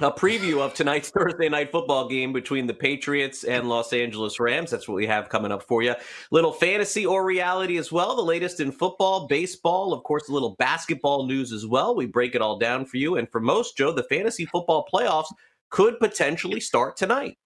a preview of tonight's Thursday night football game between the Patriots and Los Angeles Rams. That's what we have coming up for you. Little fantasy or reality as well. The latest in football, baseball, of course, a little basketball news as well. We break it all down for you. And for most, Joe, the fantasy football playoffs could potentially start tonight.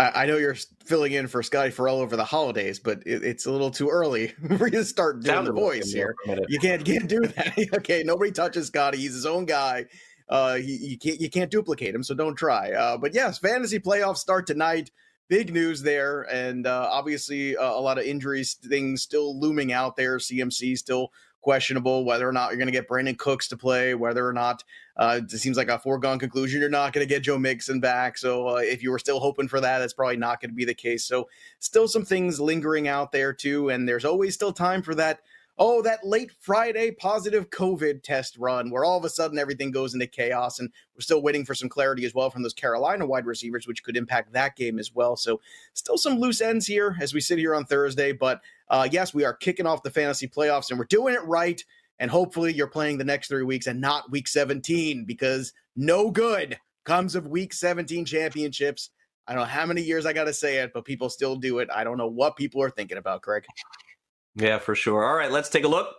I know you're filling in for Scotty Farrell over the holidays, but it's a little too early for you to start doing Sound the voice here. You can't can't do that. okay, nobody touches Scotty. He's his own guy. Uh, you, can't you can't duplicate him, so don't try. Uh, but yes, fantasy playoffs start tonight. Big news there, and uh, obviously uh, a lot of injuries things still looming out there. CMC still questionable whether or not you're going to get Brandin Cooks to play, whether or not uh, it seems like a foregone conclusion you're not going to get Joe Mixon back. So uh, if you were still hoping for that, that's probably not going to be the case. So still some things lingering out there too, and there's always still time for that oh, that late Friday positive COVID test run where all of a sudden everything goes into chaos. And we're still waiting for some clarity as well from those Carolina wide receivers, which could impact that game as well. So still some loose ends here as we sit here on Thursday. But uh, yes, we are kicking off the fantasy playoffs and we're doing it right. And hopefully you're playing the next three weeks and not week 17 because no good comes of week 17 championships. I don't know how many years I got to say it, but people still do it. I don't know what people are thinking about, Craig. Yeah, for sure. All right, let's take a look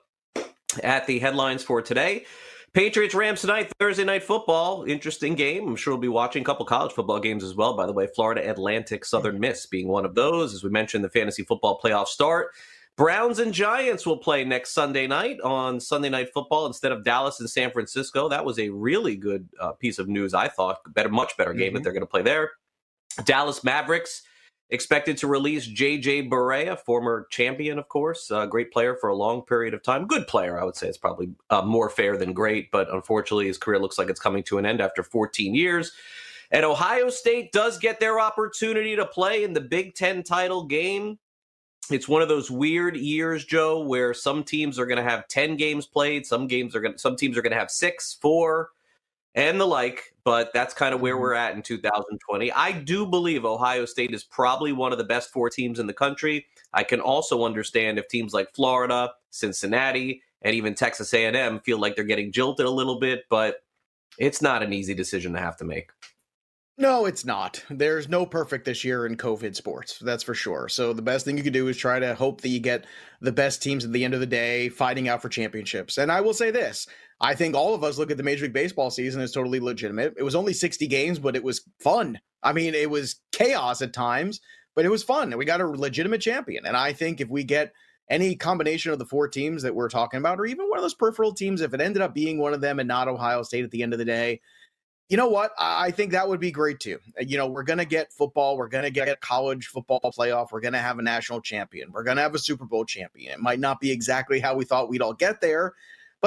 at the headlines for today. Patriots Rams tonight, Thursday night football. Interesting game. I'm sure we'll be watching a couple college football games as well. By the way, Florida Atlantic Southern Miss being one of those. As we mentioned, the fantasy football playoff start. Browns and Giants will play next Sunday night on Sunday Night Football instead of Dallas and San Francisco. That was a really good uh, piece of news, I thought. Better, much better game mm-hmm. that they're going to play there. Dallas Mavericks Expected to release JJ Barea, former champion, of course, a great player for a long period of time. Good player, I would say. It's probably uh, more fair than great, but unfortunately, his career looks like it's coming to an end after 14 years. And Ohio State does get their opportunity to play in the Big Ten title game. It's one of those weird years, Joe, where some teams are going to have 10 games played, some games are going some teams are going to have six, four, and the like, but that's kind of where mm-hmm. we're at in 2020. I do believe Ohio State is probably one of the best four teams in the country. I can also understand if teams like Florida, Cincinnati, and even Texas A&M feel like they're getting jilted a little bit, but it's not an easy decision to have to make. No, it's not. There's no perfect this year in COVID sports. That's for sure. So the best thing you can do is try to hope that you get the best teams at the end of the day fighting out for championships. And I will say this, I think all of us look at the Major League Baseball season as totally legitimate. It was only 60 games, but it was fun. I mean, it was chaos at times, but it was fun. And we got a legitimate champion. And I think if we get any combination of the four teams that we're talking about, or even one of those peripheral teams, if it ended up being one of them and not Ohio State at the end of the day, you know what? I think that would be great too. Uh, you know, we're going to get football. We're going to get college football playoff. We're going to have a national champion. We're going to have a Super Bowl champion. It might not be exactly how we thought we'd all get there,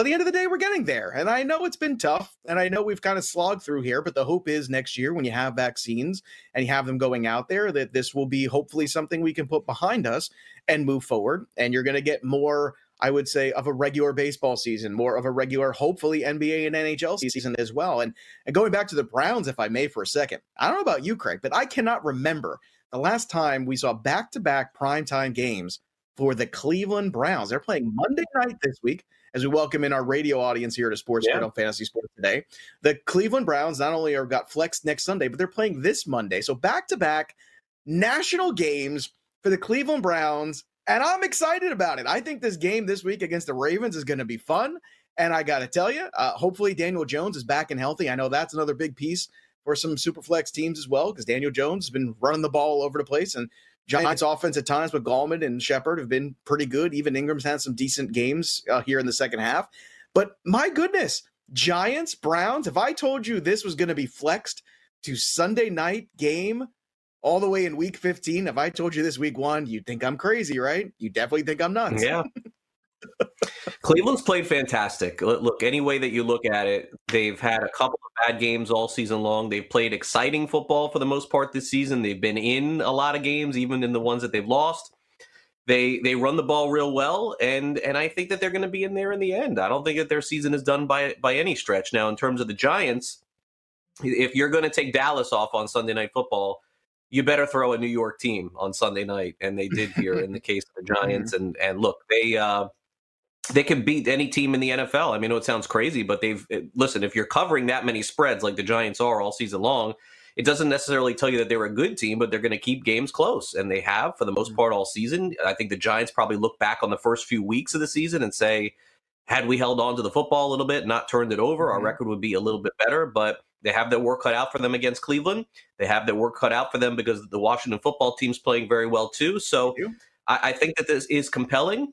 at the end of the day, we're getting there. And I know it's been tough. And I know we've kind of slogged through here. But the hope is next year, when you have vaccines and you have them going out there, that this will be hopefully something we can put behind us and move forward. And you're going to get more I would say, of a regular baseball season, more of a regular, hopefully, NBA and NHL season as well. And, and going back to the Browns, if I may, for a second, I don't know about you, Craig, but I cannot remember the last time we saw back to back primetime games for the Cleveland Browns. They're playing Monday night this week as we welcome in our radio audience here to Sports yeah. on Fantasy Sports today. The Cleveland Browns not only are got flexed next Sunday, but they're playing this Monday. So back to back national games for the Cleveland Browns. And I'm excited about it. I think this game this week against the Ravens is going to be fun. And I got to tell you, uh, hopefully Daniel Jones is back and healthy. I know that's another big piece for some super flex teams as well, because Daniel Jones has been running the ball all over the place. And Giants offense at times with Gallman and Shepard have been pretty good. Even Ingram's had some decent games uh, here in the second half. But my goodness, Giants, Browns, if I told you this was going to be flexed to Sunday night game all the way in week 15, if I told you this week one, you'd think I'm crazy, right? You definitely think I'm nuts. Yeah. Cleveland's played fantastic. Look, any way that you look at it, they've had a couple of bad games all season long. They've played exciting football for the most part this season. They've been in a lot of games, even in the ones that they've lost. They they run the ball real well, and and I think that they're going to be in there in the end. I don't think that their season is done by by any stretch. Now, in terms of the Giants, if you're going to take Dallas off on Sunday Night Football, you better throw a New York team on Sunday night, and they did here in the case of the Giants. And and look, they. Uh, they can beat any team in the NFL. I mean, it sounds crazy, but they've listen. If you're covering that many spreads like the Giants are all season long, it doesn't necessarily tell you that they're a good team, but they're going to keep games close, and they have for the most mm-hmm. part all season. I think the Giants probably look back on the first few weeks of the season and say, had we held on to the football a little bit, not turned it over, mm-hmm. our record would be a little bit better. But they have their work cut out for them against Cleveland. They have their work cut out for them because the Washington football team's playing very well too. So I, I think that this is compelling.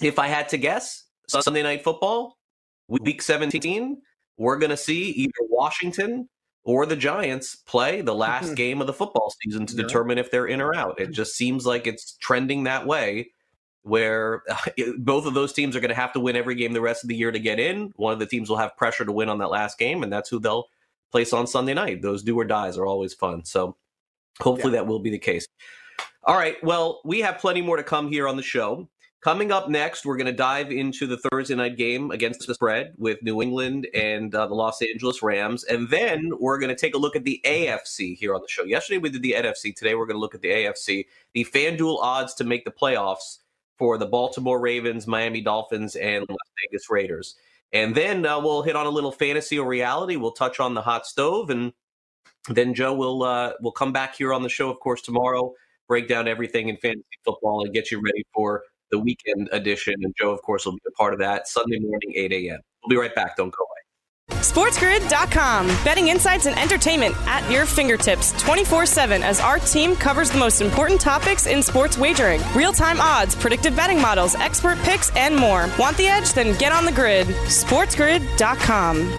If I had to guess, Sunday Night Football, Week 17, we're going to see either Washington or the Giants play the last game of the football season to determine if they're in or out. It just seems like it's trending that way where uh, both of those teams are going to have to win every game the rest of the year to get in. One of the teams will have pressure to win on that last game, and that's who they'll place on Sunday night. Those do or dies are always fun. So hopefully yeah. that will be the case. All right. Well, we have plenty more to come here on the show. Coming up next, we're going to dive into the Thursday night game against the spread with New England and uh, the Los Angeles Rams. And then we're going to take a look at the AFC here on the show. Yesterday we did the NFC. Today we're going to look at the AFC. The FanDuel odds to make the playoffs for the Baltimore Ravens, Miami Dolphins, and Las Vegas Raiders. And then uh, we'll hit on a little fantasy or reality. We'll touch on the hot stove. And then Joe will uh, will come back here on the show, of course, tomorrow, break down everything in fantasy football and get you ready for the weekend edition. And Joe, of course, will be a part of that Sunday morning, 8 a.m. We'll be right back. Don't go away. SportsGrid.com. Betting insights and entertainment at your fingertips 24 7 as our team covers the most important topics in sports wagering real time odds, predictive betting models, expert picks, and more. Want the edge? Then get on the grid. SportsGrid.com.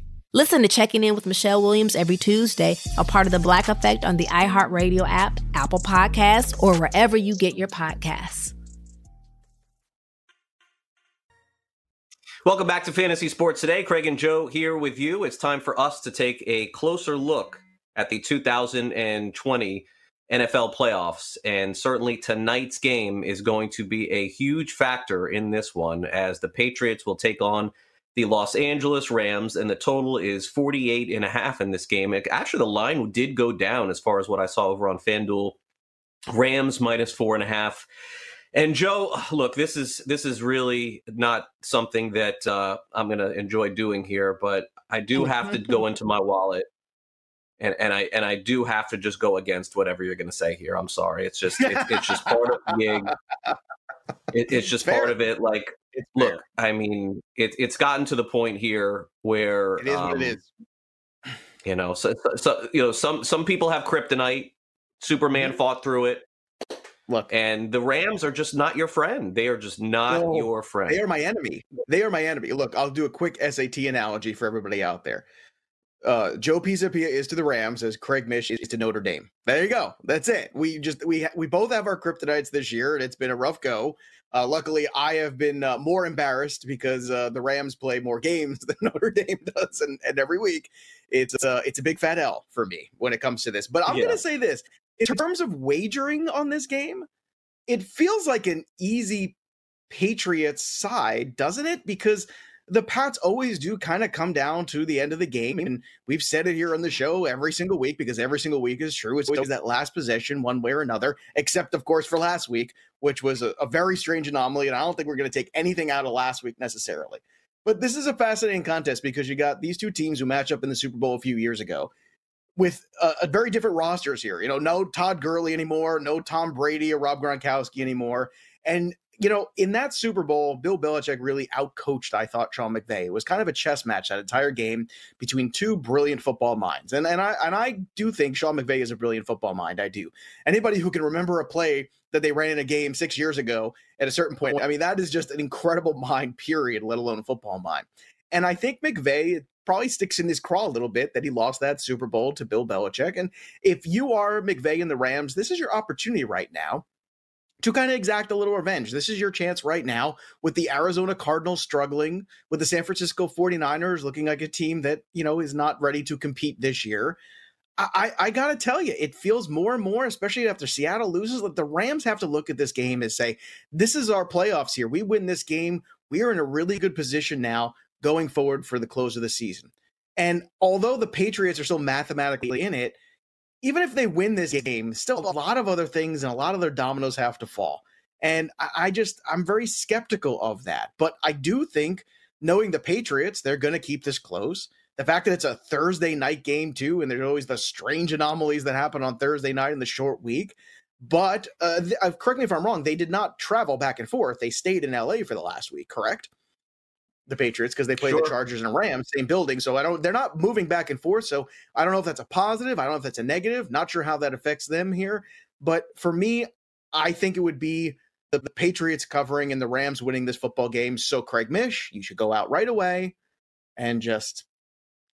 Listen to Checking In with Michelle Williams every Tuesday, a part of the Black Effect on the iHeartRadio app, Apple Podcasts, or wherever you get your podcasts. Welcome back to Fantasy Sports Today. Craig and Joe here with you. It's time for us to take a closer look at the 2020 NFL playoffs. And certainly tonight's game is going to be a huge factor in this one as the Patriots will take on the Los Angeles Rams, and the total is 48 and a half in this game. Actually, the line did go down as far as what I saw over on FanDuel. Rams minus four and a half. And Joe, look, this is this is really not something that uh, I'm going to enjoy doing here, but I do have to go into my wallet, and, and I and I do have to just go against whatever you're going to say here. I'm sorry, it's just it, it's just part of the gig. It, it's just Fair. part of it. Like it's Look, fair. I mean, it, it's gotten to the point here where it is um, what it um. You know, so, so you know, some some people have kryptonite. Superman Mm-hmm. fought through it. Look, And the Rams are just not your friend. They are just not No, your friend. They are my enemy. They are my enemy. Look, I'll do a quick SAT analogy for everybody out there. Uh, Joe Pisapia is to the Rams as Craig Mish is to Notre Dame. There you go. That's it. We just we we both have our kryptonites this year, and it's been a rough go. Uh, luckily, I have been uh, more embarrassed because uh, the Rams play more games than Notre Dame does, and, and every week it's uh, it's a big fat L for me when it comes to this. But I'm Yeah. going to say this: in terms of wagering on this game, it feels like an easy Patriots side, doesn't it? Because the Pats always do kind of come down to the end of the game. And we've said it here on the show every single week because every single week is true. It's always that last possession, one way or another, except, of course, for last week, which was a, a very strange anomaly. And I don't think we're going to take anything out of last week necessarily. But this is a fascinating contest because you got these two teams who match up in the Super Bowl a few years ago with a very different rosters here. You know, no Todd Gurley anymore, no Tom Brady or Rob Gronkowski anymore. And, you know, in that Super Bowl, Bill Belichick really outcoached, I thought, Sean McVay. It was kind of a chess match that entire game between two brilliant football minds. And and I and I do think Sean McVay is a brilliant football mind. I do. Anybody who can remember a play that they ran in a game six years ago at a certain point, I mean, that is just an incredible mind, period, let alone a football mind. And I think McVay probably sticks in his craw a little bit that he lost that Super Bowl to Bill Belichick. And if you are McVay and the Rams, this is your opportunity right now to kind of exact a little revenge. This is your chance right now with the Arizona Cardinals struggling, with the San Francisco 49ers looking like a team that, you know, is not ready to compete this year. I, I, got to tell you, it feels more and more, especially after Seattle loses, that the Rams have to look at this game and say, this is our playoffs here. We win this game. We are in a really good position now going forward for the close of the season. And although the Patriots are still mathematically in it, even if they win this game, still a lot of other things and a lot of their dominoes have to fall. And I, I just, I'm very skeptical of that. But I do think, knowing the Patriots, they're going to keep this close. The fact that it's a Thursday night game, too, and there's always the strange anomalies that happen on Thursday night in the short week. But uh, th- uh, correct me if I'm wrong, they did not travel back and forth. They stayed in LA for the last week, correct? The Patriots because they play Sure. the Chargers and Rams, same building. So I don't they're not moving back and forth. So I don't know if that's a positive. I don't know if that's a negative. Not sure how that affects them here. But for me, I think it would be the, the Patriots covering and the Rams winning this football game. So Craig Mish, you should go out right away and just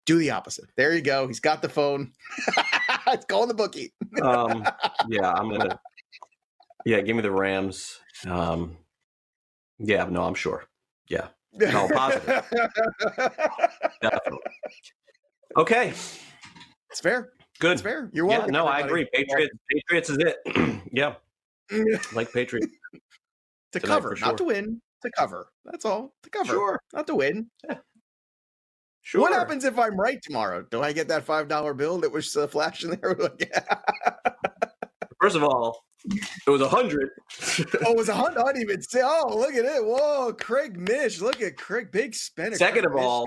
do the opposite. There you go. He's got the phone. it's calling the bookie. um, yeah, I'm gonna. Yeah, give me the Rams. Um, yeah, no, I'm sure. Yeah, No, positive. definitely. Okay, It's fair. good. It's fair. You're Yeah, welcome. no, I agree. Patriots, Patriots is it. yeah, like Patriots. to tonight cover, sure. not to win. To cover. That's all. To cover. Sure, Not to win. sure. What happens if I'm right tomorrow? Do I get that five dollar bill that was uh, flashing there? First of all, it was a hundred. oh, it was a hundred. I didn't even say. Oh, look at it! Whoa, Craig Mish. Look at Craig, big spender. Second Craig of all,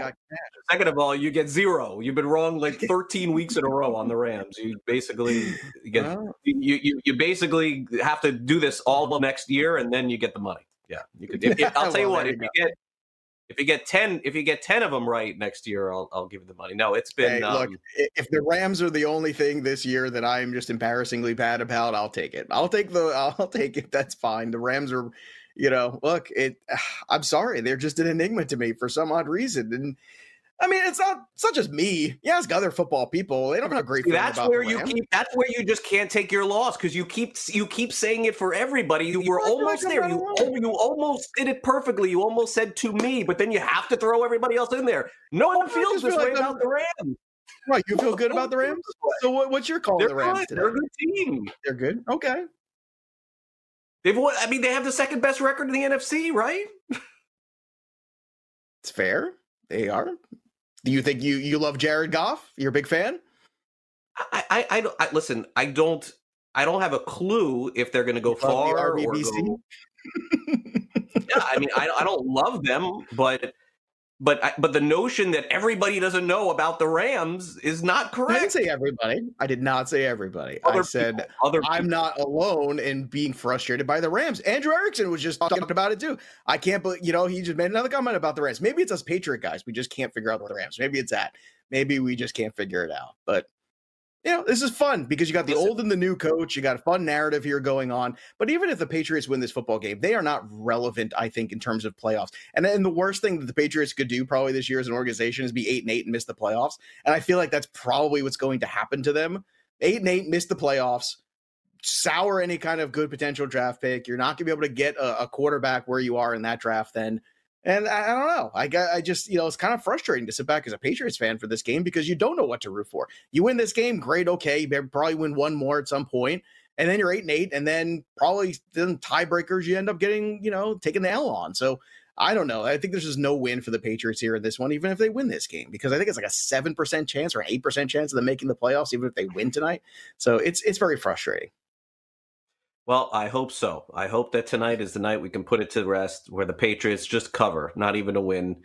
Second of all, you get zero. You've been wrong like 13 weeks in a row on the Rams. You basically you get Well, you you you basically have to do this all of next year, and then you get the money. Yeah, you could. If, if- I'll tell you what. If you you get if you get ten if you get ten of them right next year, I'll I'll give you the money. No, it's been hey, look, um, i- if the Rams are the only thing this year that I'm just embarrassingly bad about, I'll take it. I'll take the. I'll take it. That's fine. The Rams are, you know, look. It. I'm sorry. They're just an enigma to me for some odd reason, and I mean, it's not. It's not just me. You ask other football people. They don't have a great. that's about where you keep. That's where you just can't take your loss because you keep you keep saying it for everybody. You were like almost there. You alone. you almost did it perfectly. You almost said to me, but then you have to throw everybody else in there. No one feels this feel way like about the Rams. Right. You feel good about the Rams. So what, what's your call They're the Rams good. today? They're a good team. They're good. Okay. They've won. I mean, they have the second best record in the NFC, right? It's fair. They are. Do you think you you love Jared Goff? You're a big fan. I, I, I, don't- I listen. I don't. I don't have a clue if they're going to go far or go. Yeah, I mean, I, I don't love them, but but I, but the notion that everybody doesn't know about the Rams is not correct. I didn't say everybody. I did not say everybody. I Other said people- other. I'm not alone in being frustrated by the Rams. Andrew Erickson was just talking about it too. I can't believe, you know, he just made another comment about the Rams. Maybe it's us Patriot guys. We just can't figure out what the Rams. Maybe it's that. Maybe we just can't figure it out. But you know, this is fun because you got the Listen. old and the new coach. You got a fun narrative here going on. But even if the Patriots win this football game, they are not relevant, I think, in terms of playoffs. And then the worst thing that the Patriots could do probably this year as an organization is be eight and eight and miss the playoffs. And I feel like that's probably what's going to happen to them. Eight and eight, miss the playoffs, sour any kind of good potential draft pick. You're not going to be able to get a, a quarterback where you are in that draft then. And I, I, don't know. I I just you know it's kind of frustrating to sit back as a Patriots fan for this game because you don't know what to root for. You win this game, great, okay. You probably win one more at some point, and then you're eight and eight, and then probably then tiebreakers you end up getting you know taking the L on. So I don't know. I think there's just no win for the Patriots here in this one, even if they win this game, because I think it's like a seven percent chance or eight percent chance of them making the playoffs, even if they win tonight. So it's it's very frustrating. Well, I hope so. I hope that tonight is the night we can put it to rest where the Patriots just cover, not even a win.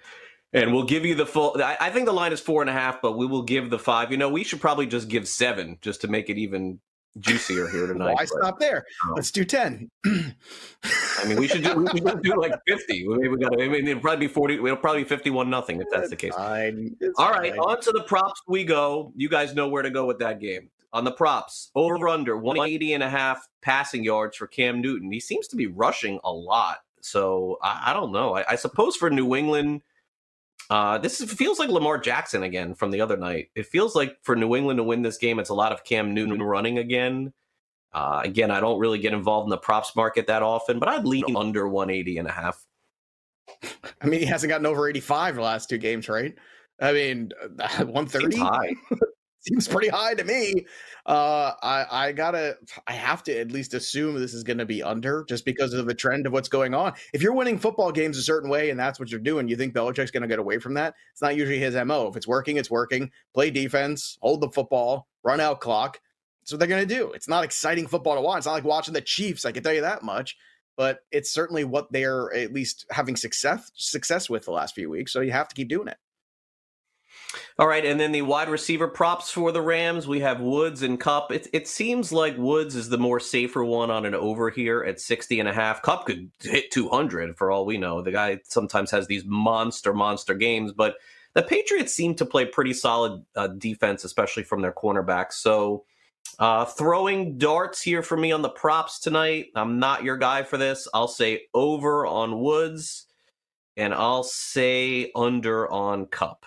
And we'll give you the full. I, I think the line is four and a half, but we will give the five. You know, we should probably just give seven just to make it even juicier here tonight. Why stop there? Um, Let's do ten. I mean, we should do, we should do like fifty. Maybe we got. I mean, it'll probably be forty. It'll probably be fifty-one nothing if that's the case. Fine. All right, fine. on to the props we go. You guys know where to go with that game on the props. Over under 180 and a half passing yards for Cam Newton. He seems to be rushing a lot. So I, I don't know. I, I, suppose for New England, uh, this is, feels like Lamar Jackson again from the other night. It feels like for New England to win this game, it's a lot of Cam Newton running again. Uh, again, I don't really get involved in the props market that often, but I'd lean under 180 and a half. I mean, he hasn't gotten over 85 the last two games, right? I mean, 130 seems pretty high to me. Uh, I I gotta I have to at least assume this is going to be under just because of the trend of what's going on. If you're winning football games a certain way and that's what you're doing, you think Belichick's going to get away from that? It's not usually his mo. If it's working, it's working. Play defense, hold the football, run out clock. That's what they're going to do. It's not exciting football to watch. It's not like watching the Chiefs. I can tell you that much. But it's certainly what they're at least having success success with the last few weeks. So you have to keep doing it. All right, and then the wide receiver props for the Rams, we have Woods and Kupp. It, it seems like Woods is the more safer one on an over here at 60 and a half. Kupp could hit 200 for all we know. The guy sometimes has these monster, monster games, but the Patriots seem to play pretty solid uh, defense, especially from their cornerbacks. So uh, throwing darts here for me on the props tonight. I'm not your guy for this. I'll say over on Woods, and I'll say under on Kupp.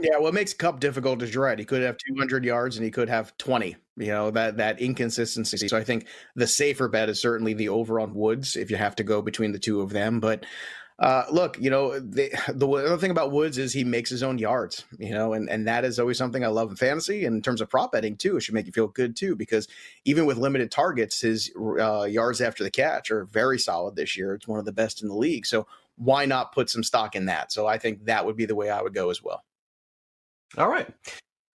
Yeah, what makes Kupp difficult is you're right. He could have 200 yards and he could have 20. You know that that inconsistency. So I think the safer bet is certainly the over on Woods if you have to go between the two of them. But uh, look, you know the the other thing about Woods is he makes his own yards. You know, and and that is always something I love in fantasy. And in terms of prop betting too, it should make you feel good too because even with limited targets, his uh, yards after the catch are very solid this year. It's one of the best in the league. So why not put some stock in that? So I think that would be the way I would go as well. All right.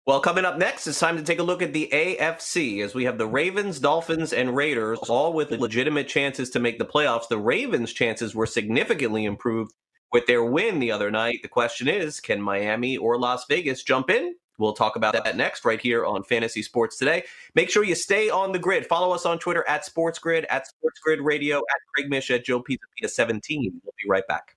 Well, coming up next, it's time to take a look at the AFC as we have the Ravens, Dolphins, and Raiders, all with legitimate chances to make the playoffs. The Ravens' chances were significantly improved with their win the other night. The question is can Miami or Las Vegas jump in? We'll talk about that next right here on Fantasy Sports Today. Make sure you stay on the grid. Follow us on Twitter at SportsGrid, at SportsGrid Radio, at Craig Mish, at Joe Pisapia 17. We'll be right back.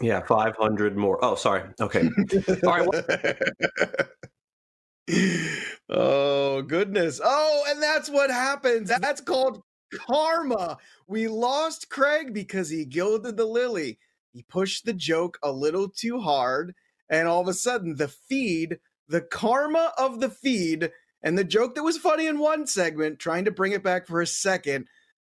Yeah, 500 more. Oh, sorry. Okay. All right. oh, goodness. Oh, and that's what happens. That's called karma. We lost Craig because he gilded the lily. He pushed the joke a little too hard. And all of a sudden, the feed, the karma of the feed, and the joke that was funny in one segment, trying to bring it back for a second,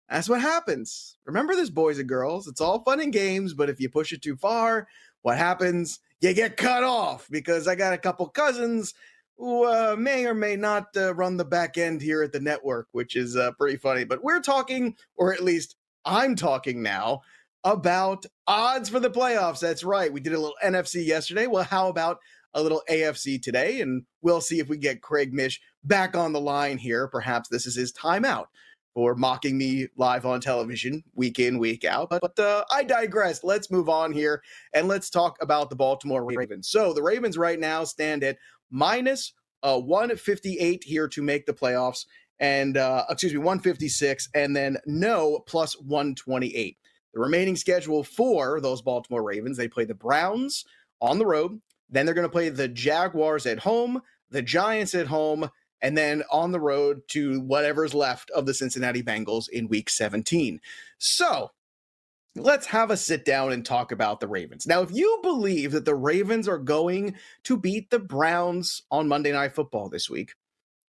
that's what happens. Remember this, boys and girls. It's all fun and games, but if you push it too far, what happens? You get cut off because I got a couple cousins who uh, may or may not uh, run the back end here at the network, which is uh, pretty funny. But we're talking, or at least I'm talking now, about odds for the playoffs. That's right. We did a little NFC yesterday. Well, how about a little AFC today? And we'll see if we get Craig Mish back on the line here. Perhaps this is his timeout for mocking me live on television week in, week out. But, but uh, I digress. Let's move on here and let's talk about the Baltimore Ravens. So the Ravens right now stand at minus uh, 158 here to make the playoffs, and uh, excuse me, 156, and then no plus 128. The remaining schedule for those Baltimore Ravens, they play the Browns on the road. Then they're going to play the Jaguars at home, the Giants at home, and then on the road to whatever's left of the Cincinnati Bengals in week 17. So let's have a sit down and talk about the Ravens. Now, if you believe that the Ravens are going to beat the Browns on Monday Night Football this week,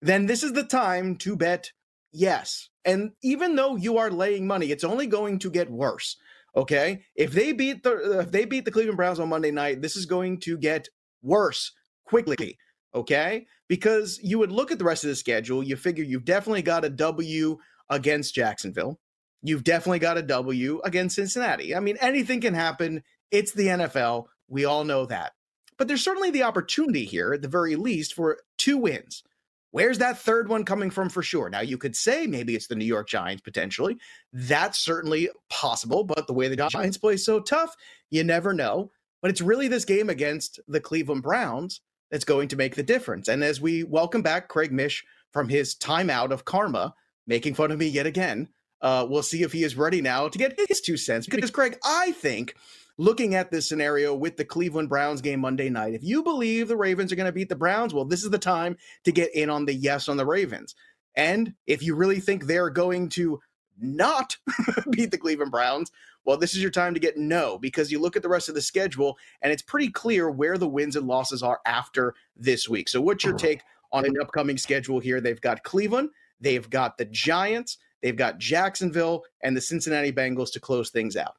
then this is the time to bet yes. And even though you are laying money, it's only going to get worse. Okay, if they beat the if they beat the Cleveland Browns on Monday night, this is going to get worse quickly okay? Because you would look at the rest of the schedule, you figure you've definitely got a W against Jacksonville. You've definitely got a W against Cincinnati. I mean, anything can happen. It's the NFL. We all know that. But there's certainly the opportunity here, at the very least, for two wins. Where's that third one coming from for sure? Now, you could say maybe it's the New York Giants potentially. That's certainly possible, but the way the Giants play so tough, you never know. But it's really this game against the Cleveland Browns that's going to make the difference. And as we welcome back Craig Mish from his timeout of karma, making fun of me yet again, uh, we'll see if he is ready now to get his two cents. Because, Craig, I think looking at this scenario with the Cleveland Browns game Monday night, if you believe the Ravens are going to beat the Browns, well, this is the time to get in on the yes on the Ravens. And if you really think they're going to not beat the Cleveland Browns, well, this is your time to get no because you look at the rest of the schedule and it's pretty clear where the wins and losses are after this week. So, what's your take on an upcoming schedule here? They've got Cleveland, they've got the Giants, they've got Jacksonville, and the Cincinnati Bengals to close things out.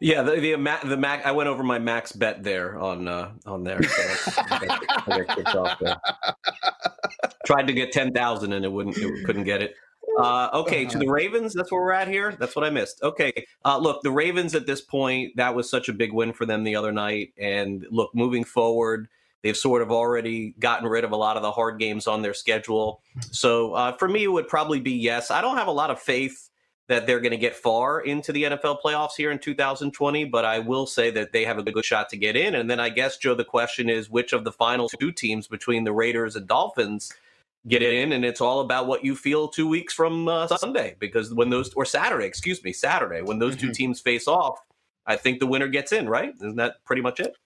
Yeah, the the, the mac. I went over my max bet there on uh, on there. So there. Tried to get ten thousand and it wouldn't. It couldn't get it. Uh, okay, to the Ravens. That's where we're at here. That's what I missed. Okay, uh, look, the Ravens at this point, that was such a big win for them the other night. And look, moving forward, they've sort of already gotten rid of a lot of the hard games on their schedule. So uh, for me, it would probably be yes. I don't have a lot of faith that they're going to get far into the NFL playoffs here in 2020, but I will say that they have a good shot to get in. And then I guess, Joe, the question is which of the final two teams between the Raiders and Dolphins get in and it's all about what you feel two weeks from uh, sunday because when those or saturday excuse me saturday when those mm-hmm. two teams face off i think the winner gets in right isn't that pretty much it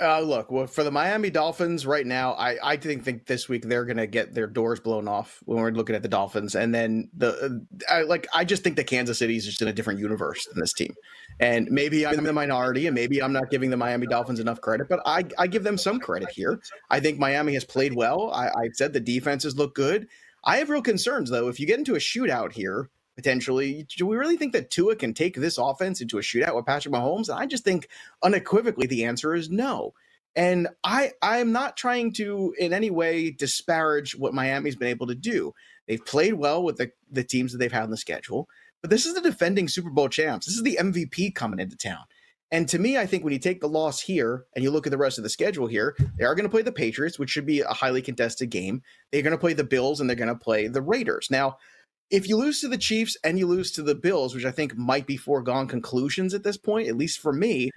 uh, look, well, for the Miami Dolphins right now, I, I think think this week they're going to get their doors blown off when we're looking at the Dolphins, and then the uh, I, like I just think that Kansas City is just in a different universe than this team, and maybe I'm in the minority, and maybe I'm not giving the Miami Dolphins enough credit, but I I give them some credit here. I think Miami has played well. I, I said the defenses look good. I have real concerns though. If you get into a shootout here, potentially. Do we really think that Tua can take this offense into a shootout with Patrick Mahomes? And I just think unequivocally the answer is no. And I I'm not trying to in any way disparage what Miami's been able to do. They've played well with the, the teams that they've had on the schedule, but this is the defending Super Bowl champs. This is the MVP coming into town. And to me, I think when you take the loss here and you look at the rest of the schedule here, they are going to play the Patriots, which should be a highly contested game. They're going to play the Bills and they're going to play the Raiders. Now, if you lose to the Chiefs and you lose to the Bills, which I think might be foregone conclusions at this point, at least for me,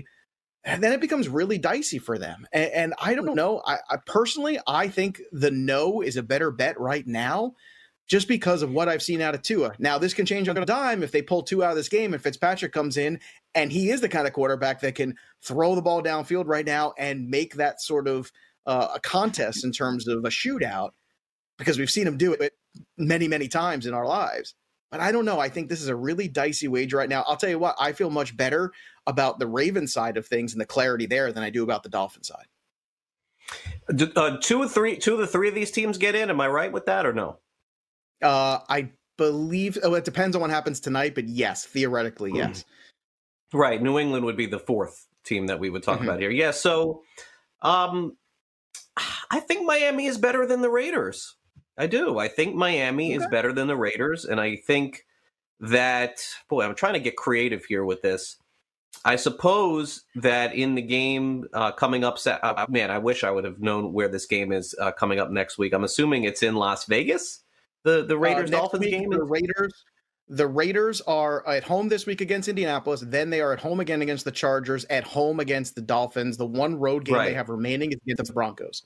then it becomes really dicey for them. And, and I don't know. I, I, personally, I think the no is a better bet right now. just because of what I've seen out of Tua. Now, this can change on a dime if they pull two out of this game and Fitzpatrick comes in and he is the kind of quarterback that can throw the ball downfield right now and make that sort of uh, a contest in terms of a shootout because we've seen him do it many, many times in our lives. But I don't know. I think this is a really dicey wager right now. I'll tell you what, I feel much better about the Raven side of things and the clarity there than I do about the Dolphin side. Uh, two or three, two of the three of these teams get in. Am I right with that or no? Uh, I believe. Oh, it depends on what happens tonight, but yes, theoretically, mm. yes. Right, New England would be the fourth team that we would talk mm-hmm. about here. Yeah, so um, I think Miami is better than the Raiders. I do. I think Miami okay. is better than the Raiders, and I think that boy, I'm trying to get creative here with this. I suppose that in the game uh, coming up, uh, man, I wish I would have known where this game is uh, coming up next week. I'm assuming it's in Las Vegas. The the uh, Raiders Dolphins game. The Raiders. The Raiders are at home this week against Indianapolis. Then they are at home again against the Chargers. At home against the Dolphins. The one road game right. they have remaining is against the Broncos.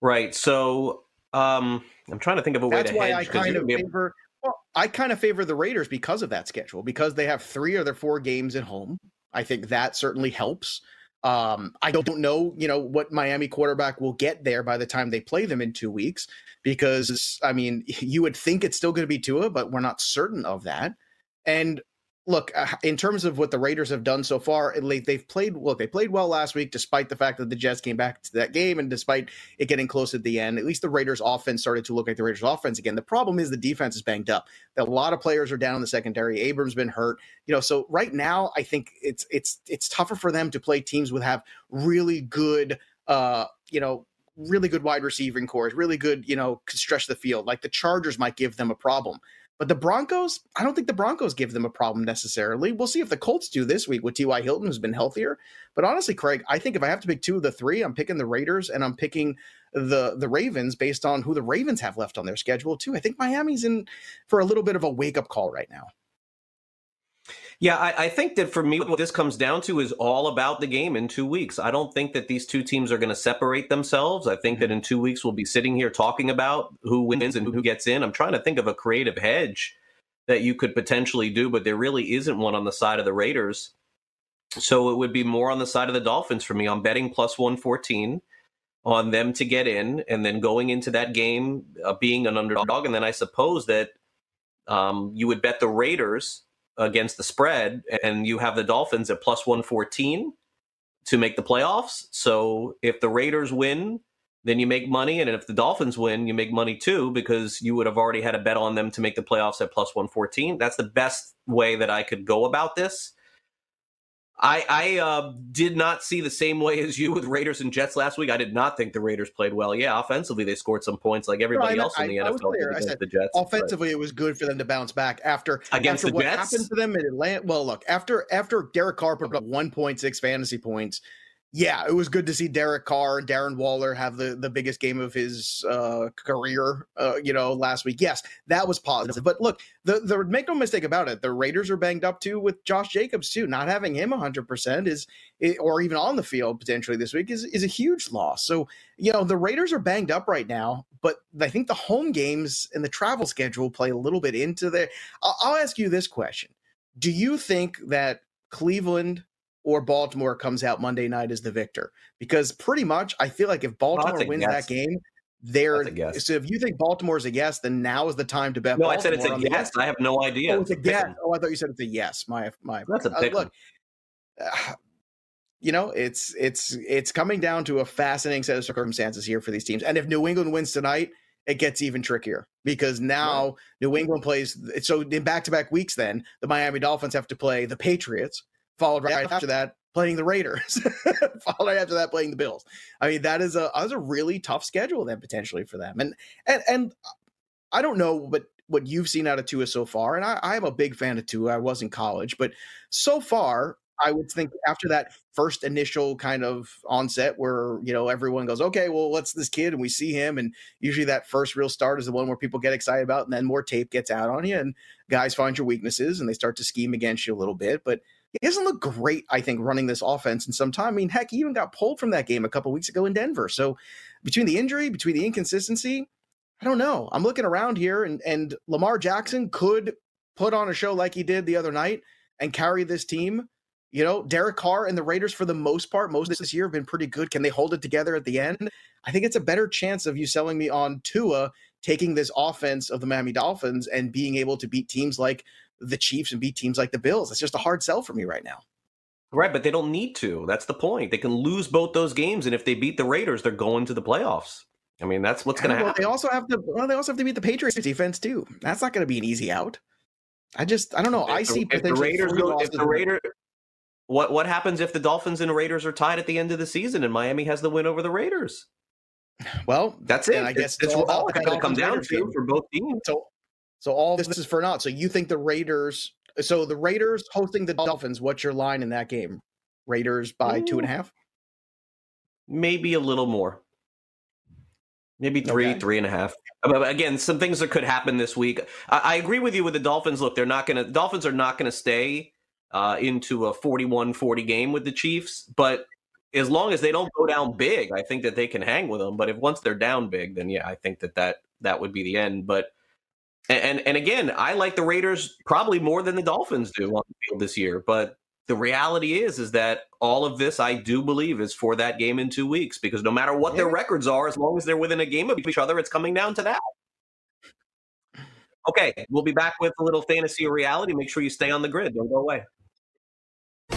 Right. So um, I'm trying to think of a way That's to why hedge. I kind of favor. Well, I kind of favor the Raiders because of that schedule because they have three of their four games at home. I think that certainly helps. Um, I don't know, you know, what Miami quarterback will get there by the time they play them in two weeks, because I mean, you would think it's still going to be Tua, but we're not certain of that. And look, uh, in terms of what the Raiders have done so far, they've played well. They played well last week, despite the fact that the Jets came back to that game, and despite it getting close at the end. At least the Raiders' offense started to look like the Raiders' offense again. The problem is the defense is banged up. A lot of players are down in the secondary. Abram's been hurt. You know, so right now I think it's it's it's tougher for them to play teams with have really good, uh, you know. Really good wide receiving cores, really good, you know, stretch the field. Like the Chargers might give them a problem. But the Broncos, I don't think the Broncos give them a problem necessarily. We'll see if the Colts do this week with T.Y. Hilton, who's been healthier. But honestly, Craig, I think if I have to pick two of the three, I'm picking the Raiders and I'm picking the the Ravens based on who the Ravens have left on their schedule too. I think Miami's in for a little bit of a wake up call right now. Yeah, I, I, think that for me, what this comes down to is all about the game in two weeks. I don't think that these two teams are going to separate themselves. I think that in two weeks we'll be sitting here talking about who wins and who gets in. I'm trying to think of a creative hedge that you could potentially do, but there really isn't one on the side of the Raiders. So it would be more on the side of the Dolphins for me. I'm betting plus 114 on them to get in and then going into that game uh, being an underdog. And then I suppose that um, you would bet the Raiders against the spread, and you have the Dolphins at plus 114 to make the playoffs. So if the Raiders win, then you make money. And if the Dolphins win, you make money too, because you would have already had a bet on them to make the playoffs at plus 114. That's the best way that I could go about this. I, I uh, did not see the same way as you with Raiders and Jets last week. I did not think the Raiders played well. Yeah, offensively they scored some points like everybody else in the I, NFL I said, the Jets. Offensively, but. it was good for them to bounce back after against after what Jets? happened to them in Atlanta. Well, look after after Derek Carr put up 1.6 fantasy points yeah, it was good to see Derek Carr and Darren Waller have the, the biggest game of his uh, career, uh, you know, last week. Yes, that was positive. But look, the, the make no mistake about it, the Raiders are banged up too with Josh Jacobs too. Not having him 100% is, or even on the field potentially this week is is a huge loss. So you know the Raiders are banged up right now, but I think the home games and the travel schedule play a little bit into there. I'll, I'll ask you this question: Do you think that Cleveland or Baltimore comes out Monday night as the victor. Because pretty much, I feel like if Baltimore wins guess. that game, they're so if you think Baltimore's a yes, then now is the time to bet. No, Baltimore I said it's a yes. I have no idea. Oh, it's a yes. Oh, I thought you said it's a yes. My my. That's a pick. Uh, look, uh, you know, it's it's it's coming down to a fascinating set of circumstances here for these teams. And if New England wins tonight, it gets even trickier because now right. New England plays. So in back to back weeks, then the Miami Dolphins have to play the Patriots followed right after that playing the Raiders, followed right after that playing the Bills. I mean, that is a that is a really tough schedule then potentially for them. And and and I don't know, but what you've seen out of Tua so far, and I, I'm a big fan of Tua. I was in college, but so far, I would think after that first initial kind of onset where, you know, everyone goes, okay, well, what's this kid? And we see him. And usually that first real start is the one where people get excited about, and then more tape gets out on you, and guys find your weaknesses and they start to scheme against you a little bit. But he doesn't look great, I think, running this offense in some time. I mean, heck, he even got pulled from that game a couple weeks ago in Denver. So between the injury, between the inconsistency, I don't know. I'm looking around here, and and Lamar Jackson could put on a show like he did the other night and carry this team. You know, Derek Carr and the Raiders, for the most part, most of this year have been pretty good. Can they hold it together at the end? I think it's a better chance of you selling me on Tua taking this offense of the Miami Dolphins and being able to beat teams like the Chiefs and beat teams like the Bills. It's just a hard sell for me right now. Right, but they don't need to. That's the point. They can lose both those games, and if they beat the Raiders, they're going to the playoffs. I mean, that's what's going to happen. They also have to. Well, they also have to beat the Patriots defense too. That's not going to be an easy out. I just, I don't know. If I see the, if the Raiders go, if the Raiders. What what happens if the Dolphins and Raiders are tied at the end of the season and Miami has the win over the Raiders? Well, that's it. I guess it's, it's all, all going to come down to for both teams. So, so all this is for naught. So you think the Raiders? So the Raiders hosting the Dolphins. What's your line in that game? Raiders by Ooh. two and a half. Maybe a little more. Maybe three, okay. three and a half. But again, some things that could happen this week. I, I agree with you with the Dolphins. Look, they're not going to. Dolphins are not going to stay uh, into a 41-40 game with the Chiefs, but as long as they don't go down big, I think that they can hang with them. But if once they're down big, then yeah, I think that that that would be the end. But and and again, I like the Raiders probably more than the Dolphins do on the field this year. But the reality is is that all of this I do believe is for that game in two weeks because no matter what their records are, as long as they're within a game of each other, it's coming down to that. Okay, we'll be back with a little fantasy or reality. Make sure you stay on the grid. Don't go away.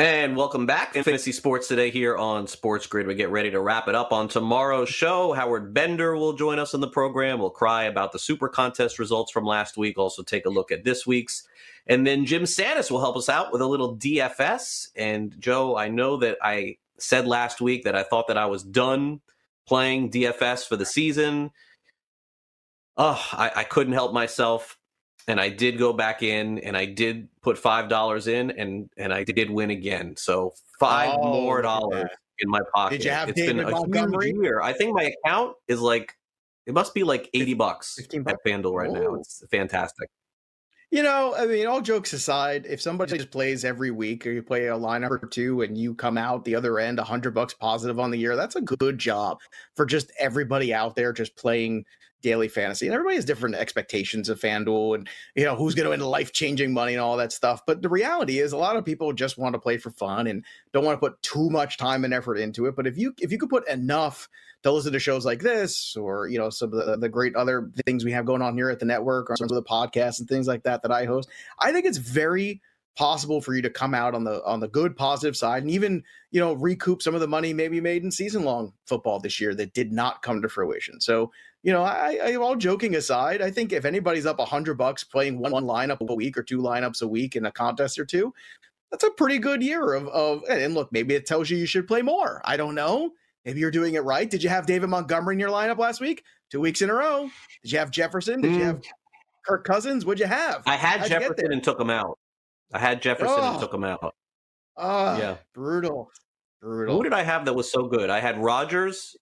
And welcome back in Fantasy Sports today here on Sports Grid. We get ready to wrap it up on tomorrow's show. Howard Bender will join us in the program. We'll cry about the Super Contest results from last week, also take a look at this week's. And then Jim Sannes will help us out with a little DFS. And Joe, I know that I said last week that I thought that I was done playing DFS for the season. Oh, I, I couldn't help myself and I did go back in and I did put five dollars in and and I did win again. So five oh, more dollars in my pocket. Did you have it's David been a Montgomery? huge year. I think my account is like it must be like eighty bucks, bucks. at FanDuel right now. It's fantastic. You know, I mean, all jokes aside, if somebody just plays every week or you play a lineup or two and you come out the other end a hundred bucks positive on the year, that's a good job for just everybody out there just playing daily fantasy. And everybody has different expectations of FanDuel and you know who's going to win life changing money and all that stuff. But the reality is, a lot of people just want to play for fun and don't want to put too much time and effort into it. But if you if you could put enough to listen to shows like this, or you know some of the, the great other things we have going on here at the network, or some of the podcasts and things like that that I host, I think it's very possible for you to come out on the on the good positive side and even you know recoup some of the money maybe made in season long football this year that did not come to fruition so you know, I, I all joking aside, I think if anybody's up a hundred bucks playing one, one lineup a week or two lineups a week in a contest or two, that's a pretty good year of of. And look, maybe it tells you you should play more. I don't know. Maybe you're doing it right. Did you have David Montgomery in your lineup last week? Two weeks in a row. Did you have Jefferson? Did mm. you have Kirk Cousins? What'd you have? I had How'd Jefferson and took him out. I had Jefferson oh. and took him out. Oh, yeah, brutal, brutal. Who did I have that was so good? I had Rodgers,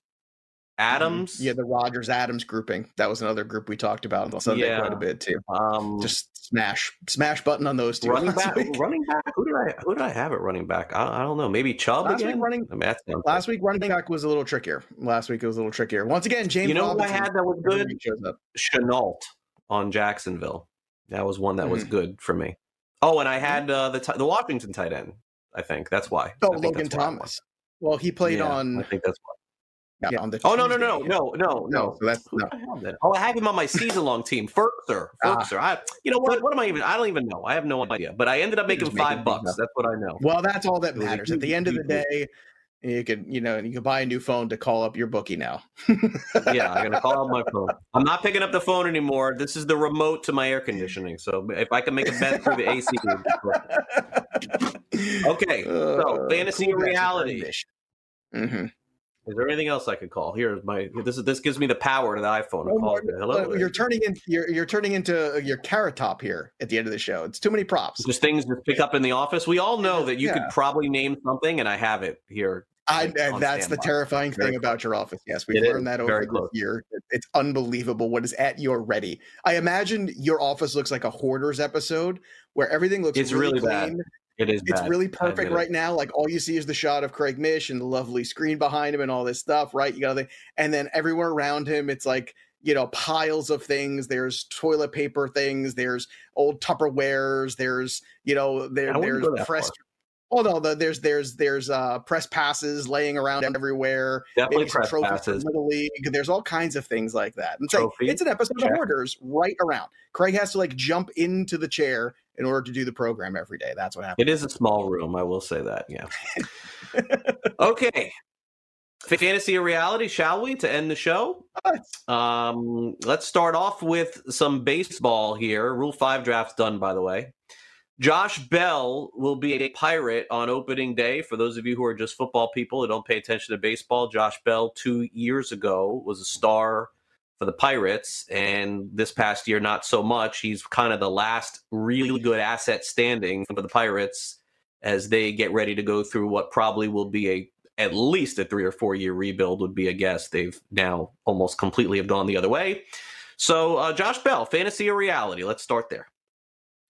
Mm-hmm. Adams. Yeah, the Rodgers Adams grouping. That was another group we talked about on Sunday yeah. quite a bit too. Um, Just smash, smash button on those two. Running back, week. running back. Who did I? Who did I have at running back? I, I don't know. Maybe Chubb last again. Week running, I mean, last week running back was a little trickier. Last week it was a little trickier. Once again, James. You know what I had that was good? Shenault on Jacksonville. That was one that mm-hmm. was good for me. Oh, and I had uh, the t- the Washington tight end. I think that's why. Oh, Logan Thomas. Well, he played yeah, on. I think that's why. Yeah, on the oh no no no no no no. So that's no. Oh, I have him on my season long team. Firkser, Firkser. Ah. I, you know what? What am I even? I don't even know. I have no idea. But I ended up making five bucks. That's what I know. Well, that's all that matters. At the end of the day, you can you know you can buy a new phone to call up your bookie now. yeah, I'm gonna call up my phone. I'm not picking up the phone anymore. This is the remote to my air conditioning. So if I can make a bet through the AC. okay, so uh, fantasy cool reality. Mm-hmm. Is there anything else I could call? Here, my this is this gives me the power to the iPhone. Oh, call Hello. Uh, you're turning in. You're you're turning into uh, your carrot top here at the end of the show. It's too many props. Just things to pick up in the office. We all know that you yeah. could probably name something, and I have it here. I, that's the terrifying thing close. about your office. Yes, we've it learned that over the year. It's unbelievable what is at your ready. I imagine your office looks like a hoarders episode where everything looks it's really, really bad. It is. It's bad. really perfect right now. Like all you see is the shot of Craig Mish and the lovely screen behind him and all this stuff. Right? You got to, and then everywhere around him, it's like you know piles of things. There's toilet paper things. There's old Tupperwares. There's you know there, there's press. Oh no, the, there's there's there's uh, press passes laying around everywhere. Definitely press passes. Little league. There's all kinds of things like that. And so it's an episode Check. of Hoarders right around. Craig has to like jump into the chair in order to do the program every day. That's what happens. It is a small room, I will say that. Yeah. okay. Fantasy or reality, shall we, to end the show? Um, let's start off with some baseball here. Rule 5 draft's done, by the way. Josh Bell will be a pirate on opening day. For those of you who are just football people that don't pay attention to baseball, Josh Bell two years ago was a star for the Pirates, and this past year, not so much. He's kind of the last really good asset standing for the Pirates as they get ready to go through what probably will be a at least a three or four year rebuild would be a guess. They've now almost completely have gone the other way. So, uh, Josh Bell, fantasy or reality? Let's start there.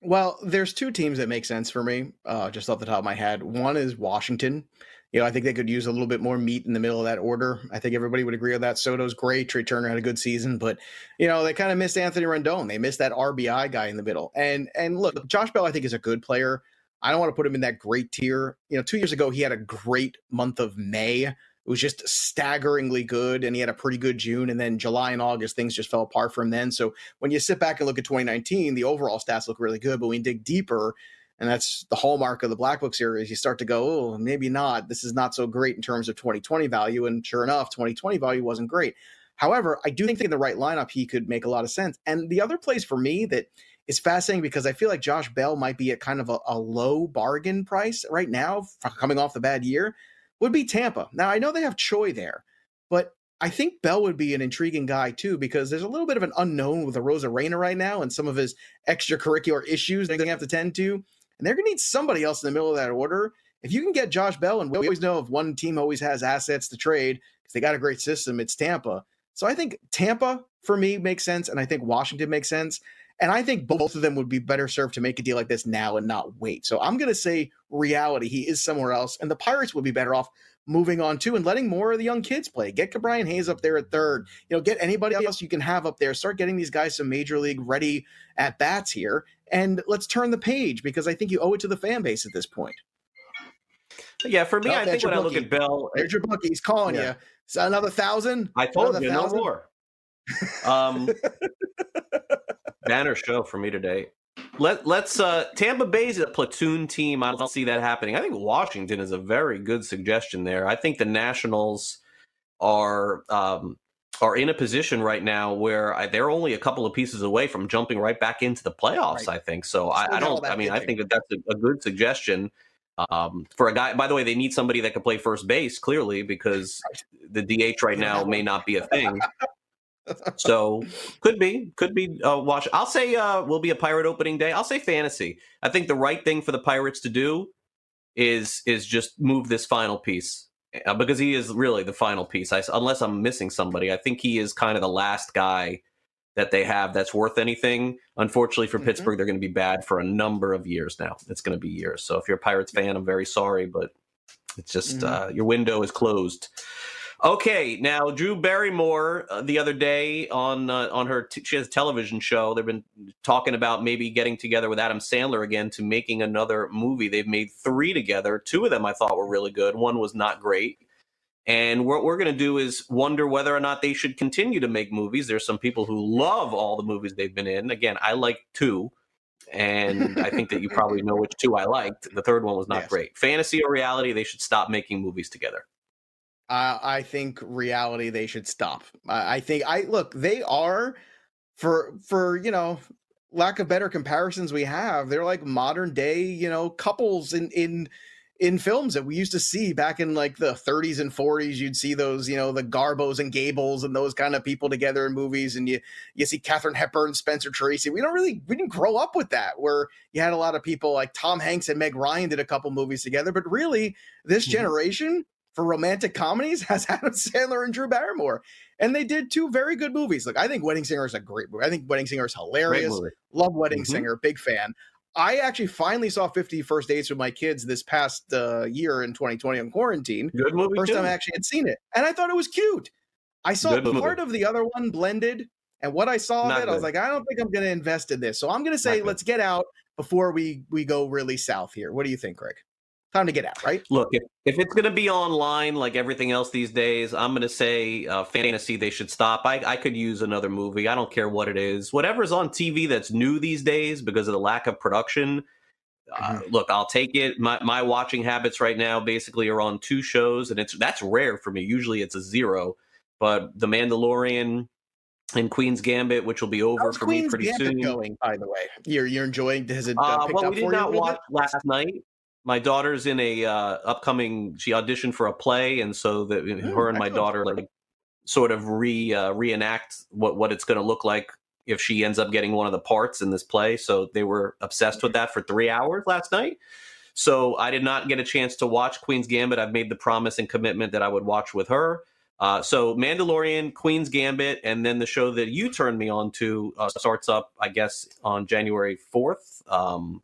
Well, there's two teams that make sense for me, uh, just off the top of my head. One is Washington. You know, I think they could use a little bit more meat in the middle of that order. I think everybody would agree with that. Soto's great. Trea Turner had a good season, but you know they kind of missed Anthony Rendon. They missed that RBI guy in the middle. And and look, Josh Bell, I think is a good player. I don't want to put him in that great tier. You know, two years ago he had a great month of May it was just staggeringly good and he had a pretty good June and then July and August things just fell apart for him then. So when you sit back and look at 2019, the overall stats look really good, but when you dig deeper, and that's the hallmark of the Black Book series, you start to go, oh, maybe not. This is not so great in terms of 2020 value. And sure enough, 2020 value wasn't great. However, I do think in the right lineup, he could make a lot of sense. And the other place for me that is fascinating because I feel like Josh Bell might be at kind of a, a low bargain price right now, coming off the bad year would be Tampa. Now, I know they have Choi there, but I think Bell would be an intriguing guy too because there's a little bit of an unknown with Arozarena right now and some of his extracurricular issues they're going to have to tend to. And they're going to need somebody else in the middle of that order. If you can get Josh Bell, and we always know if one team always has assets to trade because they got a great system, it's Tampa. So I think Tampa for me makes sense, and I think Washington makes sense. And I think both of them would be better served to make a deal like this now and not wait. So I'm going to say reality. He is somewhere else. And the Pirates would be better off moving on to and letting more of the young kids play. Get Ke'Bryan Hayes up there at third. You know, get anybody else you can have up there. Start getting these guys some major league ready at bats here. And let's turn the page because I think you owe it to the fan base at this point. Yeah, for me, oh, I think when bookie. I look at Bell, there's your bookie. He's calling yeah. you. Another thousand. I told another you thousand? no more. Um, banner show for me today. Let let's uh Tampa Bay's a platoon team. I don't see that happening. I think Washington is a very good suggestion there. I think the Nationals are um are in a position right now where I, they're only a couple of pieces away from jumping right back into the playoffs. Right. I think so. I, I, don't. I mean, I think that that's a, a good suggestion um, for a guy. By the way, they need somebody that can play first base clearly because the DH right now may not be a thing so could be, could be uh, watch. I'll say uh, will be a pirate opening day. I'll say fantasy. I think the right thing for the pirates to do is is just move this final piece uh, because he is really the final piece. I, unless I'm missing somebody, I think he is kind of the last guy that they have that's worth anything. Unfortunately for mm-hmm. Pittsburgh, they're going to be bad for a number of years now. It's going to be years. So if you're a Pirates fan, I'm very sorry, but it's just mm-hmm. uh, your window is closed. Okay, now Drew Barrymore uh, the other day on uh, on her t- she has a television show. They've been talking about maybe getting together with Adam Sandler again to making another movie. They've made three together. Two of them I thought were really good. One was not great. And what we're going to do is wonder whether or not they should continue to make movies. There's some people who love all the movies they've been in. Again, I like two, and I think that you probably know which two I liked. The third one was not yes. great. Fantasy or reality, they should stop making movies together. Uh, I think reality they should stop. I, I think I look they are for for you know lack of better comparisons we have they're like modern day you know couples in in in films that we used to see back in like the 30s and 40s you'd see those you know the garbos and gables and those kind of people together in movies and you you see Katharine Hepburn Spencer Tracy we don't really we didn't grow up with that where you had a lot of people like Tom Hanks and Meg Ryan did a couple movies together but really this mm-hmm. generation for romantic comedies has Adam Sandler and Drew Barrymore. And they did two very good movies. Like I think Wedding Singer is a great movie. I think Wedding Singer is hilarious. Love Wedding mm-hmm. Singer, big fan. I actually finally saw 50 First Dates with my kids this past uh, year in 2020 on quarantine. Good movie. First too. time I actually had seen it. And I thought it was cute. I saw good part movie. of the other one blended. And what I saw Not of it, good. I was like, I don't think I'm going to invest in this. So I'm going to say, let's get out before we we go really south here. What do you think, Craig? Time to get out, right? Look, if, if it's going to be online like everything else these days, I'm going to say uh, fantasy they should stop. I, I could use another movie. I don't care what it is. Whatever's on TV that's new these days because of the lack of production. Uh, mm-hmm. look, I'll take it. My my watching habits right now basically are on two shows, and it's that's rare for me. Usually it's a zero. But The Mandalorian and Queen's Gambit, which will be over for Queen's me pretty Gambit soon. Going, by the way, you're you're enjoying. Has it uh, uh well, we did not watch last night my daughter's in a uh, upcoming. She auditioned for a play, and so that mm, her and my daughter like sort of re uh, reenact what what it's going to look like if she ends up getting one of the parts in this play. So they were obsessed with that for three hours last night. So I did not get a chance to watch Queen's Gambit. I've made the promise and commitment that I would watch with her. Uh, so Mandalorian, Queen's Gambit, and then the show that you turned me on to uh, starts up, I guess, on January fourth. Um,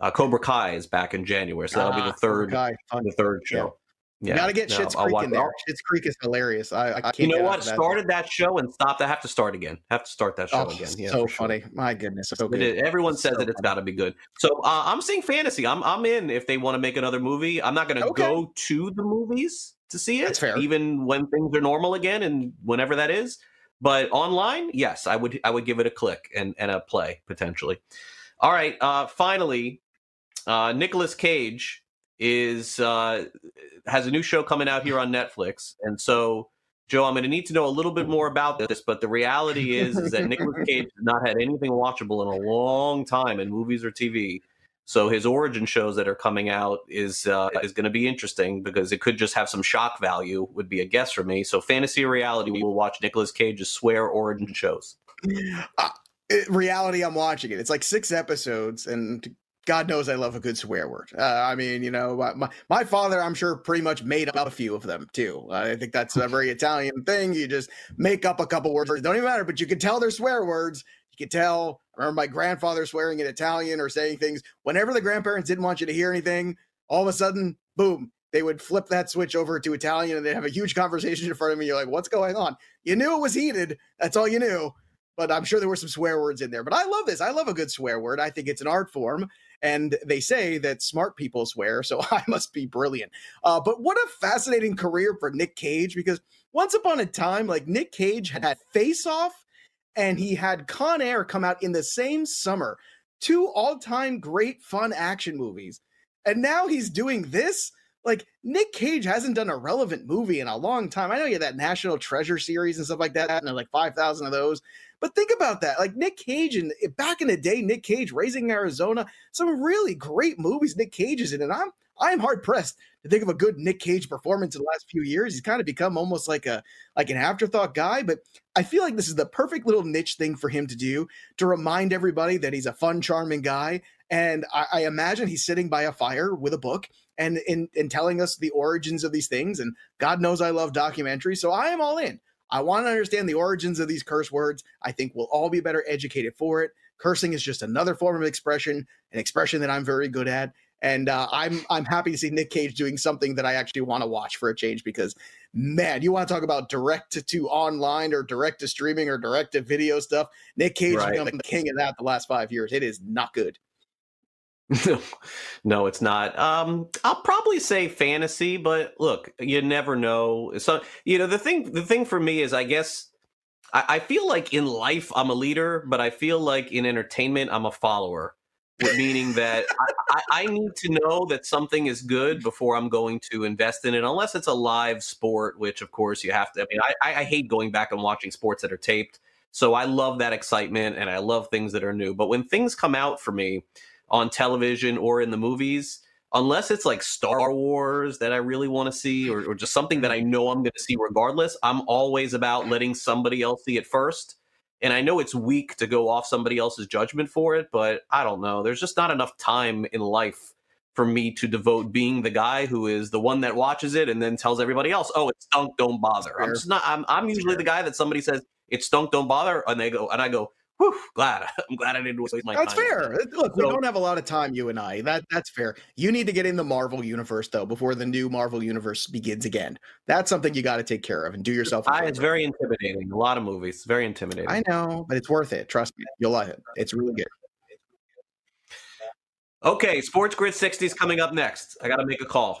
uh, Cobra Kai is back in January, so that'll be the ah, third, the third show. Yeah. You gotta get no, Schitt's Creek in there. Schitt's Creek is hilarious. I, I can't. You know what? Started that show and stopped. I have to start again. Have to start that show oh, again. Yeah, so funny. Sure. My goodness. So good. Everyone says so that it's got to be good. So uh, I'm seeing fantasy. I'm I'm in if they want to make another movie. I'm not going to okay. go to the movies to see it, That's fair. even when things are normal again and whenever that is. But online, yes, I would I would give it a click and and a play potentially. All right. Uh, finally, uh, Nicolas Cage is uh, has a new show coming out here on Netflix, and so Joe, I'm going to need to know a little bit more about this. But the reality is, is that Nicolas Cage has not had anything watchable in a long time in movies or TV. So his origin shows that are coming out is uh, is going to be interesting because it could just have some shock value. Would be a guess for me. So fantasy or reality, we will watch Nicolas Cage's swear origin shows. Uh, reality, I'm watching it. It's like six episodes, and God knows I love a good swear word. Uh, I mean, you know, my, my father, I'm sure, pretty much made up a few of them too. Uh, I think that's a very Italian thing. You just make up a couple words. Don't even matter, but you can tell they're swear words. You can tell. I remember my grandfather swearing in Italian or saying things. Whenever the grandparents didn't want you to hear anything, all of a sudden, boom, they would flip that switch over to Italian and they'd have a huge conversation in front of me. You're like, what's going on? You knew it was heated. That's all you knew but I'm sure there were some swear words in there. But I love this. I love a good swear word. I think it's an art form. And they say that smart people swear, so I must be brilliant. Uh, but what a fascinating career for Nick Cage because once upon a time, like Nick Cage had Face Off and he had Con Air come out in the same summer. Two all time great fun action movies. And now he's doing this. Like Nick Cage hasn't done a relevant movie in a long time. I know you had that National Treasure series and stuff like that, and like five thousand of those. But think about that. Like Nick Cage and eh, back in the day, Nick Cage raising Arizona, some really great movies Nick Cage is in. And I'm I'm hard pressed to think of a good Nick Cage performance in the last few years. He's kind of become almost like a like an afterthought guy, but I feel like this is the perfect little niche thing for him to do to remind everybody that he's a fun, charming guy. And I, I imagine he's sitting by a fire with a book and in, in telling us the origins of these things. And God knows I love documentaries, so I am all in. I want to understand the origins of these curse words. I think we'll all be better educated for it. Cursing is just another form of expression, an expression that I'm very good at. And uh, I'm I'm happy to see Nick Cage doing something that I actually want to watch for a change because man, you want to talk about direct to, to online or direct to streaming or direct to video stuff. Nick Cage right. has become the king of that the last five years. It is not good. No, no, it's not. Um, I'll probably say fantasy, but look, you never know. So you know the thing. The thing for me is, I guess, I, I feel like in life I'm a leader, but I feel like in entertainment I'm a follower. meaning that I, I, need to know that something is good before I'm going to invest in it, unless it's a live sport, which of course you have to. I mean, I, I hate going back and watching sports that are taped. So I love that excitement and I love things that are new. But when things come out for me, on television or in the movies unless it's like Star Wars that I really want to see or, or, just something that I know I'm going to see regardless, I'm always about letting somebody else see it first. And I know it's weak to go off somebody else's judgment for it, but I don't know. There's just not enough time in life for me to devote being the guy who is the one that watches it and then tells everybody else, "Oh, it's stunk, don't bother." I'm just not. I'm, I'm usually the guy that somebody says it stunk, don't bother, and they go, and I go, Whew, glad I'm glad I didn't waste my that's time. That's fair. Look, so, we don't have a lot of time, you and I. That that's fair. You need to get in the Marvel universe though before the new Marvel universe begins again. That's something you got to take care of and do yourself. I, it's very intimidating. A lot of movies, very intimidating. I know, but it's worth it. Trust me, you'll love it. It's really good. Okay, Sports Grid 60 is coming up next. I got to make a call.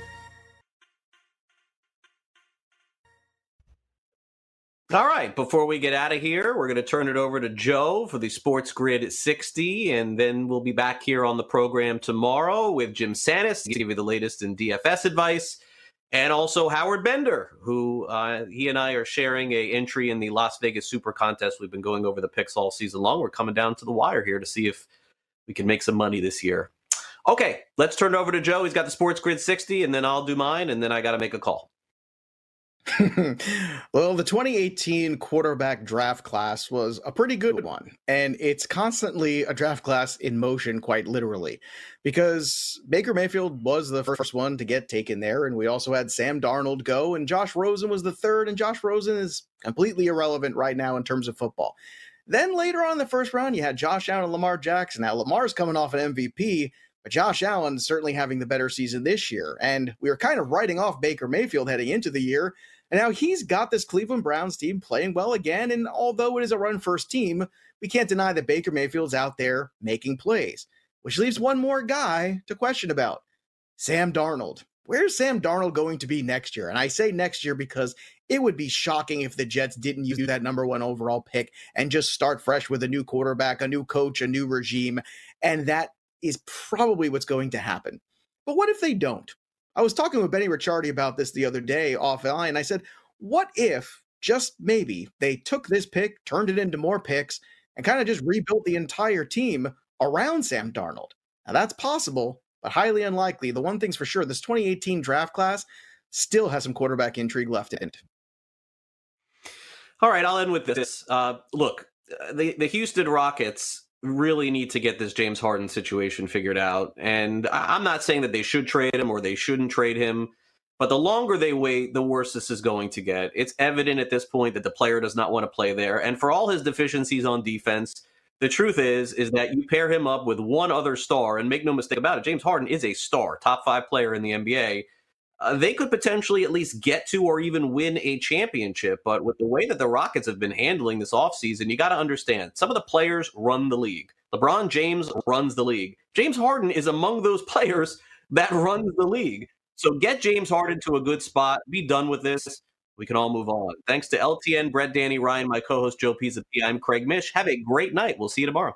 All right, before we get out of here, we're going to turn it over to Joe for the Sports Grid at 60, and then we'll be back here on the program tomorrow with Jim Sannes to give you the latest in DFS advice, and also Howard Bender, who uh, he and I are sharing a entry in the Las Vegas Super Contest. We've been going over the picks all season long. We're coming down to the wire here to see if we can make some money this year. Okay, let's turn it over to Joe. He's got the Sports Grid 60, and then I'll do mine, and then I got to make a call. well, the 2018 quarterback draft class was a pretty good one. And it's constantly a draft class in motion, quite literally, because Baker Mayfield was the first one to get taken there. And we also had Sam Darnold go, and Josh Rosen was the third. And Josh Rosen is completely irrelevant right now in terms of football. Then later on in the first round, you had Josh Allen and Lamar Jackson. Now, Lamar's coming off an MVP, but Josh Allen certainly having the better season this year. And we were kind of writing off Baker Mayfield heading into the year. And now he's got this Cleveland Browns team playing well again. And although it is a run first team, we can't deny that Baker Mayfield's out there making plays, which leaves one more guy to question about Sam Darnold. Where's Sam Darnold going to be next year? And I say next year because it would be shocking if the Jets didn't use that number one overall pick and just start fresh with a new quarterback, a new coach, a new regime. And that is probably what's going to happen. But what if they don't? I was talking with Benny Ricciardi about this the other day offline. I said, what if just maybe they took this pick, turned it into more picks, and kind of just rebuilt the entire team around Sam Darnold? Now that's possible, but highly unlikely. The one thing's for sure, this 2018 draft class still has some quarterback intrigue left in it. All right, I'll end with this. Uh, look, uh, the the Houston Rockets really need to get this James Harden situation figured out. And I'm not saying that they should trade him or they shouldn't trade him, but the longer they wait, the worse this is going to get. It's evident at this point that the player does not want to play there. And for all his deficiencies on defense, the truth is is that you pair him up with one other star and make no mistake about it, James Harden is a star, top 5 player in the NBA uh, they could potentially at least get to or even win a championship. But with the way that the Rockets have been handling this offseason, you got to understand some of the players run the league. LeBron James runs the league. James Harden is among those players that runs the league. So get James Harden to a good spot. Be done with this. We can all move on. Thanks to LTN, Brett, Danny, Ryan, my co host Joe Pisapia. I'm Craig Mish. Have a great night. We'll see you tomorrow.